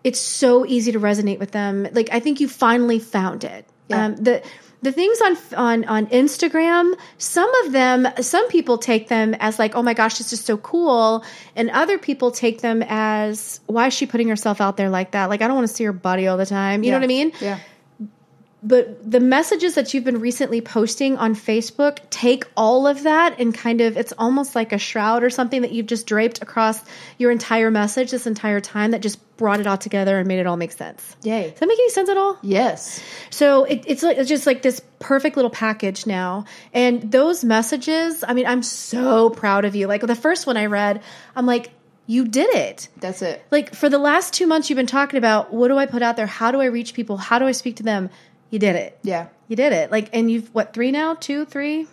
it's so easy to resonate with them. Like I think you finally found it. Yeah. Um, the the things on on on Instagram, some of them, some people take them as like, oh my gosh, this is so cool, and other people take them as, why is she putting herself out there like that? Like I don't want to see her body all the time. You know what I mean? Yeah. But the messages that you've been recently posting on Facebook take all of that and kind of it's almost like a shroud or something that you've just draped across your entire message this entire time that just brought it all together and made it all make sense. Yay. Does that make any sense at all? Yes. So it, it's like, it's just like this perfect little package now. And those messages, I mean, I'm so proud of you. Like the first one I read, I'm like, you did it. That's it. Like for the last two months, you've been talking about what do I put out there? How do I reach people? How do I speak to them? You did it. Yeah. You did it. Like, and you've what three now? Two, three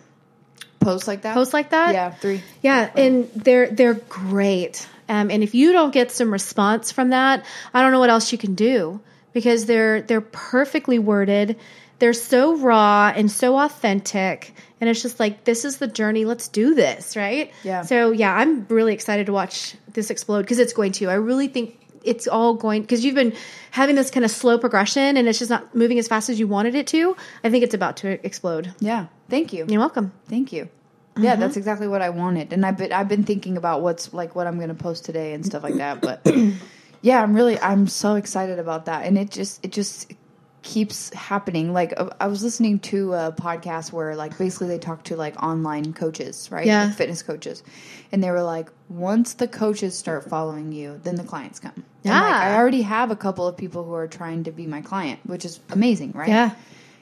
Posts like that. posts like that? Yeah, three. Yeah, and they're they're great. Um, and if you don't get some response from that, I don't know what else you can do because they're they're perfectly worded. They're so raw and so authentic, and it's just like this is the journey. Let's do this, right? Yeah. So yeah, I'm really excited to watch this explode because it's going to. I really think it's all going because you've been having this kind of slow progression and it's just not moving as fast as you wanted it to. I think it's about to explode. Yeah. Thank you. You're welcome. Thank you. Yeah, Mm-hmm. that's exactly what I wanted, and I've been I've been thinking about what's like what I'm going to post today and stuff like that. But <clears throat> yeah, I'm really I'm so excited about that, and it just it just keeps happening. Like uh, I was listening to a podcast where like basically they talk to like online coaches, right? Yeah. Like fitness coaches, and they were like, once the coaches start following you, then the clients come. And, like, Yeah. I already have a couple of people who are trying to be my client, which is amazing, right? Yeah.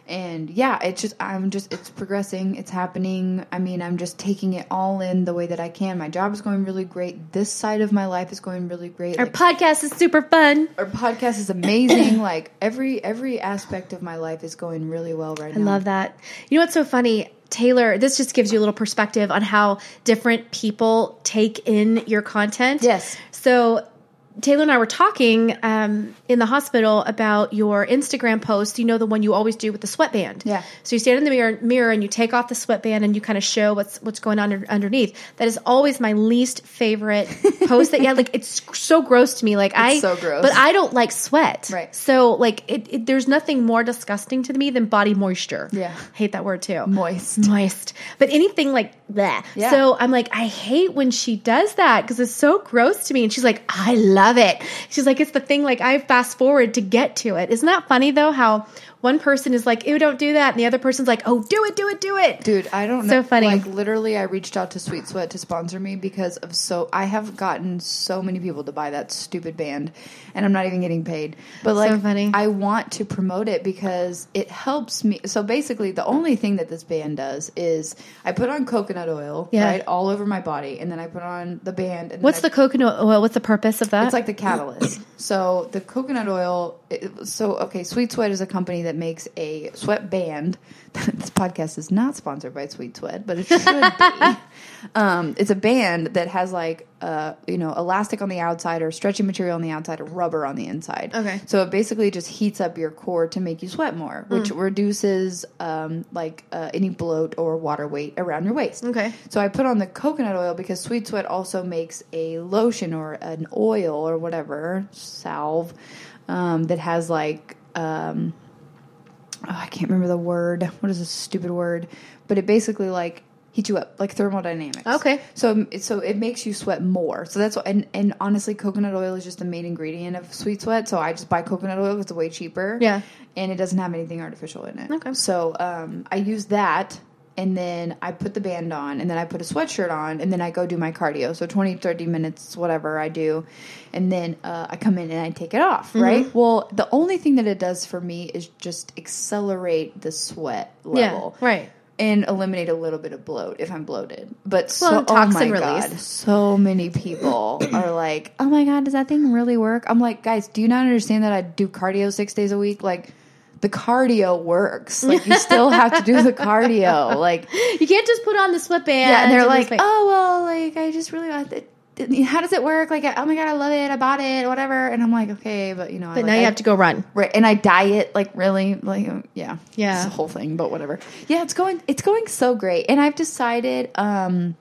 And yeah it's just i'm just it's progressing it's happening i mean i'm just taking it all in the way that i can my job is going really great this side of my life is going really great Our like, podcast is super fun. our podcast is amazing <coughs> like every every aspect of my life is going really well right I now i love that. You know what's so funny? Taylor, this just gives you a little perspective on how different people take in your content. Yes. So Taylor and I were talking um, in the hospital about your Instagram post. You know the one you always do with the sweatband. Yeah. So you stand in the mirror, mirror and you take off the sweatband and you kind of show what's what's going on underneath. That is always my least favorite <laughs> post. That yeah, like it's so gross to me. Like I so gross. but I don't like sweat. Right. So like it, it, there's nothing more disgusting to me than body moisture. Yeah. Hate that word too. moist Moist. But anything like that. Yeah. So I'm like, I hate when she does that because it's so gross to me. And she's like, I love it. She's like, it's the thing like I fast forward to get to it. Isn't that funny though? How one person is like, ew, don't do that. And the other person's like, oh, do it, do it, do it. Dude, I don't So know. So funny. Like literally, I reached out to Sweet Sweat to sponsor me because of so I have gotten so many people to buy that stupid band, and I'm not even getting paid. But like, so funny. I want to promote it because it helps me. So basically, the only thing that this band does is I put on coconut oil, Yeah. right, all over my body, and then I put on the band. And then What's I the coconut oil? What's the purpose of that? it's like the catalyst. So the coconut oil. It, so okay, Sweet Sweat is a company that makes a sweat band. <laughs> this podcast is not sponsored by Sweet Sweat, but it should be. <laughs> um, it's a band that has like uh, you know elastic on the outside or stretchy material on the outside or rubber on the inside. Okay. So it basically just heats up your core to make you sweat more, which Mm. reduces um, like uh, any bloat or water weight around your waist. Okay. So I put on the coconut oil because Sweet Sweat also makes a lotion or an oil or whatever salve um, that has like um, oh, I can't remember the word. What is this stupid word? But it basically like heats you up like thermodynamics. Okay. So so it makes you sweat more. So that's what and and honestly, coconut oil is just the main ingredient of Sweet Sweat. So I just buy coconut oil; It's way cheaper. Yeah. and it doesn't have anything artificial in it. Okay. So um, I use that. And then I put the band on, and then I put a sweatshirt on, and then I go do my cardio. So 20, 30 minutes, whatever I do. And then uh, I come in and I take it off, Mm-hmm. right? Well, the only thing that it does for me is just accelerate the sweat level Yeah. Right. and eliminate a little bit of bloat if I'm bloated. But so, and toxin oh my release. God, so many people <coughs> are like, "Oh my god, does that thing really work?" I'm like, guys, do you not understand that I do cardio six days a week? Like, the cardio works. Like, you <laughs> still have to do the cardio. Like, You can't just put on the sweatband. yeah, and they're just like, "Oh well, like I just really want it." how does it work? Like, oh my god, I love it. I bought it, whatever. And I'm like, okay, but you know, But now you have to go run. Right, and I diet like really, like um, yeah, Yeah. it's a whole thing. But whatever. Yeah, it's going, it's going so great, and I've decided, um,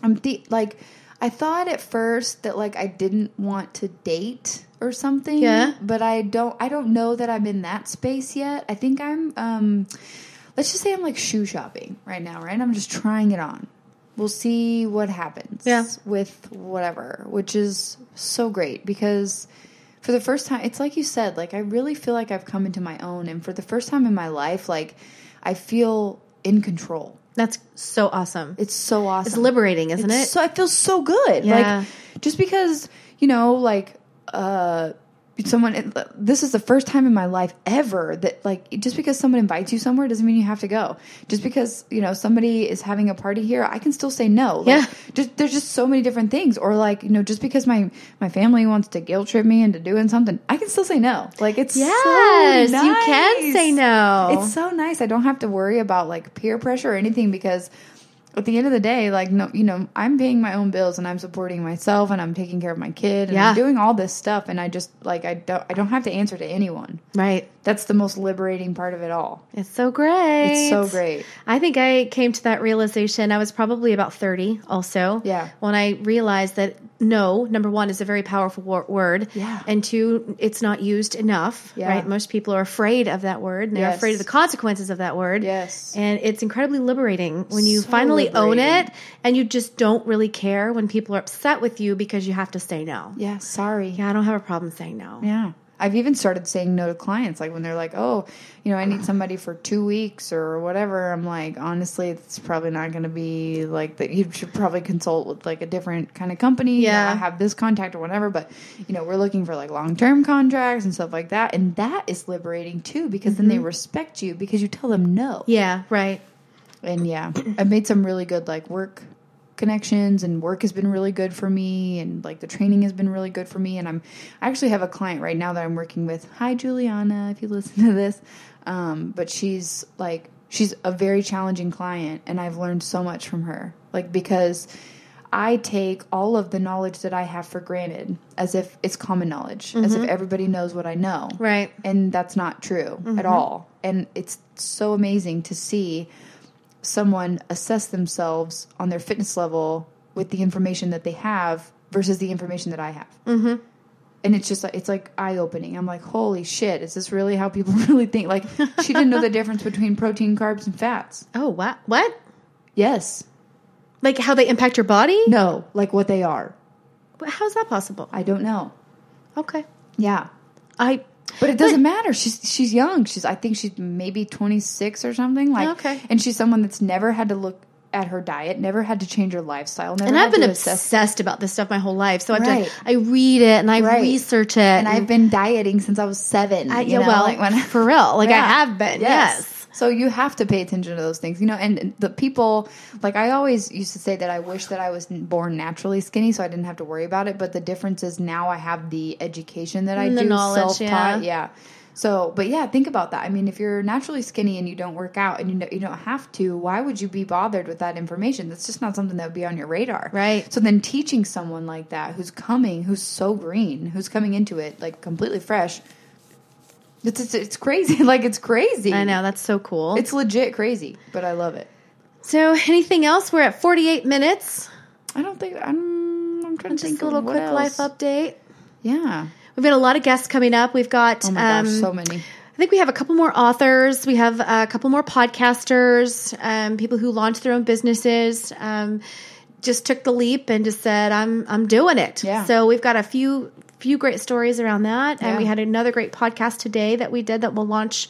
I'm de- like, I thought at first that like I didn't want to date or something. Yeah. but I don't, I don't know that I'm in that space yet. I think I'm, um, let's just say I'm like shoe shopping right now, right? I'm just trying it on. We'll see what happens Yeah. with whatever, which is so great because for the first time, it's like you said, like I really feel like I've come into my own. And for the first time in my life, like I feel in control. That's so awesome. It's so awesome. It's liberating, isn't It's it? So I feel so good. Yeah. Like just because, you know, like uh someone this is the first time in my life ever that like just because someone invites you somewhere doesn't mean you have to go. Just because you know somebody is having a party here i can still say no. Like, Yeah. just there's just so many different things. Or like you know just because my my family wants to guilt trip me into doing something i can still say no. Like it's so Yes, you can say no. it's so nice. I don't have to worry about like peer pressure or anything because at the end of the day, like no, you know, I'm paying my own bills and I'm supporting myself and I'm taking care of my kid and Yeah. I'm doing all this stuff and I just like I don't I don't have to answer to anyone. right. That's the most liberating part of it all. It's so great. It's so great. I think I came to that realization. I was probably about 30 also. Yeah. When I realized that no, number one, is a very powerful wor- word. Yeah. And two, it's not used enough. Yeah. Right. Most people are afraid of that word and they're Yes. afraid of the consequences of that word. Yes. And it's incredibly liberating when you So finally own it and you just don't really care when people are upset with you because you have to say no. Yeah, sorry. Yeah, I don't have a problem saying no. Yeah. I've even started saying no to clients, like when they're like, "Oh, you know, I need somebody for two weeks or whatever." I'm like, honestly, it's probably not going to be like that. You should probably consult with like a different kind of company. You know, Yeah. I have this contact or whatever, but you know, we're looking for like long term contracts and stuff like that, and that is liberating too because then they mm-hmm. respect you because you tell them no. Yeah, right. And yeah, I've made some really good like work connections and work has been really good for me and like the training has been really good for me and I'm I actually have a client right now that I'm working with. Hi Juliana, if you listen to this. Um, but she's like she's a very challenging client and I've learned so much from her. Like because I take all of the knowledge that I have for granted as if it's common knowledge, as if everybody knows what I know Right. and that's not true at all and it's so amazing to see someone assess themselves on their fitness level with the information that they have versus the information that i have mm-hmm. and it's just like it's like eye-opening i'm like holy shit is this really how people <laughs> really think like she didn't know the difference between protein carbs and fats Oh, what? What? yes Like how they impact your body? no like what they are How's that possible? i don't know Okay. yeah I But it doesn't matter. She's she's young. She's I think she's maybe 26 or something. Like Okay. and she's someone that's never had to look at her diet, never had to change her lifestyle, never and I've been obsessed about this stuff my whole life. So I've Right. done, I read it and I Right. research it. And I've been dieting since I was 7. I, you yeah, know, well, like when for real. Like I have been. Yes. So you have to pay attention to those things, you know. And the people, like I always used to say that I wish that I was born naturally skinny, so I didn't have to worry about it. But the difference is now I have the education that I the do, knowledge, self-taught. yeah. Yeah. So, but yeah, think about that. I mean, if you're naturally skinny and you don't work out and you know, you don't have to, why would you be bothered with that information? That's just not something that would be on your radar, Right. So then teaching someone like that who's coming, who's so green, who's coming into it like completely fresh. It's, it's, it's crazy. <laughs> like it's crazy. I know. That's so cool. It's legit crazy, but I love it. so anything else? We're at 48 minutes. I don't think I'm. I'm trying to think Just a little quick else. life update. Yeah. We've got a lot of guests coming up. We've got Oh my um, gosh, so many. I think we have a couple more authors. We have a couple more podcasters, um, people who launched their own businesses. Um, just took the leap and just said, "I'm I'm doing it." Yeah. So we've got a few few great stories around that, and Yeah. we had another great podcast today that we did that will launch.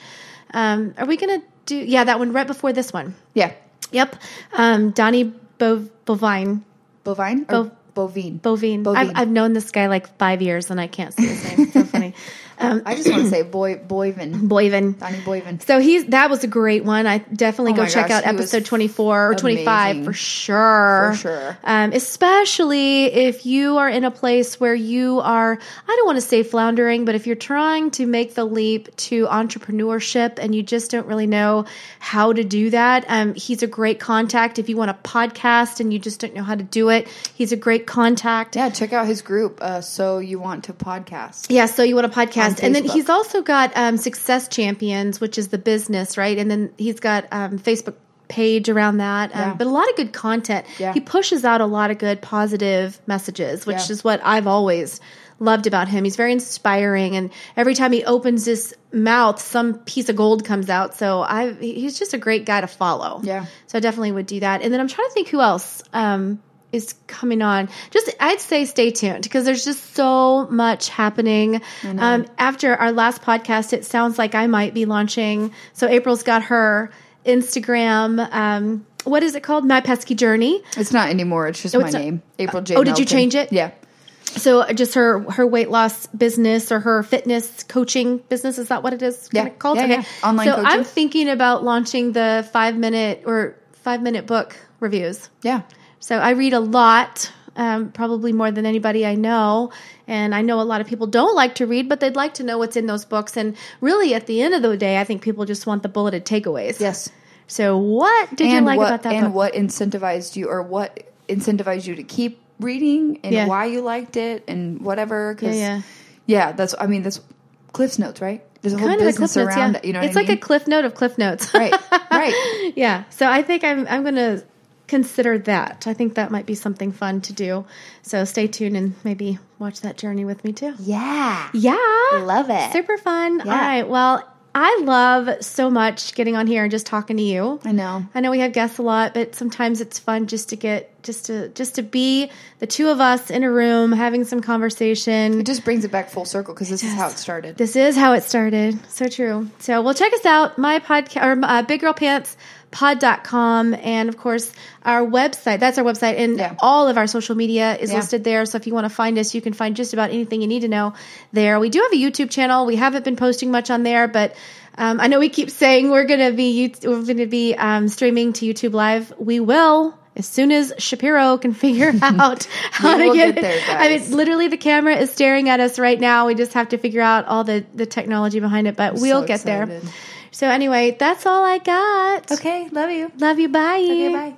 Um, are we going to do? Yeah, that one right before this one. Yeah. Yep. Um, Donnie Bov- Bovine. Bovine bovine? Bovine. Bovine. I've, I've known this guy like five years and I can't say his name. It's so funny. <laughs> I just want to say Boy Boyven, Boyven. Donnie Boyven. So he's that was a great one. I definitely Oh go check gosh, out episode twenty four or twenty five for sure. For sure. Um, especially if you are in a place where you are, I don't want to say floundering, but if you're trying to make the leap to entrepreneurship and you just don't really know how to do that, um, he's a great contact. If you want a podcast and you just don't know how to do it, he's a great contact. Yeah, check out his group. Uh, so you want to podcast? Yeah, so you want a podcast, And then he's also got um, Success Champions, which is the business, right? And then he's got um, Facebook page around that, um, Yeah. but a lot of good content. Yeah. He pushes out a lot of good positive messages, which Yeah. is what I've always loved about him. He's very inspiring, and every time he opens his mouth, some piece of gold comes out. So I, he's just a great guy to follow. Yeah. So I definitely would do that. And then I'm trying to think who else um, is coming on. Just I'd say stay tuned because there's just so much happening. Um, after our last podcast, it sounds like I might be launching. So April's got her Instagram. Um, what is it called? My Pesky Journey. It's not anymore. It's just Oh, my it's not- name, April J. Oh, did you change it? Yeah. So just her her weight loss business or her fitness coaching business is that what it is Yeah. called? Yeah, yeah. Online so coaching. I'm thinking about launching the five minute or five minute book reviews. Yeah. So I read a lot, um, probably more than anybody I know. And I know a lot of people don't like to read, but they'd like to know what's in those books. And really, at the end of the day, I think people just want the bulleted takeaways. Yes. So, what did you like what, about that and book? what incentivized you or what incentivized you to keep reading and Yeah. why you liked it and whatever 'cause- Yeah, yeah that's i mean that's cliff's notes right there's a whole kind business cliff notes. around Yeah, it you know it's like I a mean? cliff note of cliff notes. right right <laughs> yeah. So I think I'm I'm gonna consider that. I think that might be something fun to do. So stay tuned and maybe watch that journey with me too. yeah Yeah. love it Super fun. Yeah. All right. Well, I love so much getting on here and just talking to you. i know I know we have guests a lot, but sometimes it's fun just to get just to just to be the two of us in a room having some conversation. it just brings it back full circle because this is how it started This is how it started. So true. So, well, check us out. My podcast or uh, Big Girl Pants pod.com and of course our website that's our website and Yeah. all of our social media is Yeah. listed there so if you want to find us you can find just about anything you need to know there we do have a youtube channel we haven't been posting much on there but um, i know we keep saying we're going to be we're going to be um, streaming to youtube live we will as soon as Shapiro can <laughs> figure <laughs> out how to get, get there, I mean, literally the camera is staring at us right now. We just have to figure out all the, the technology behind it, but we'll so get there. So anyway, that's all I got. okay love you Love you. Bye. okay bye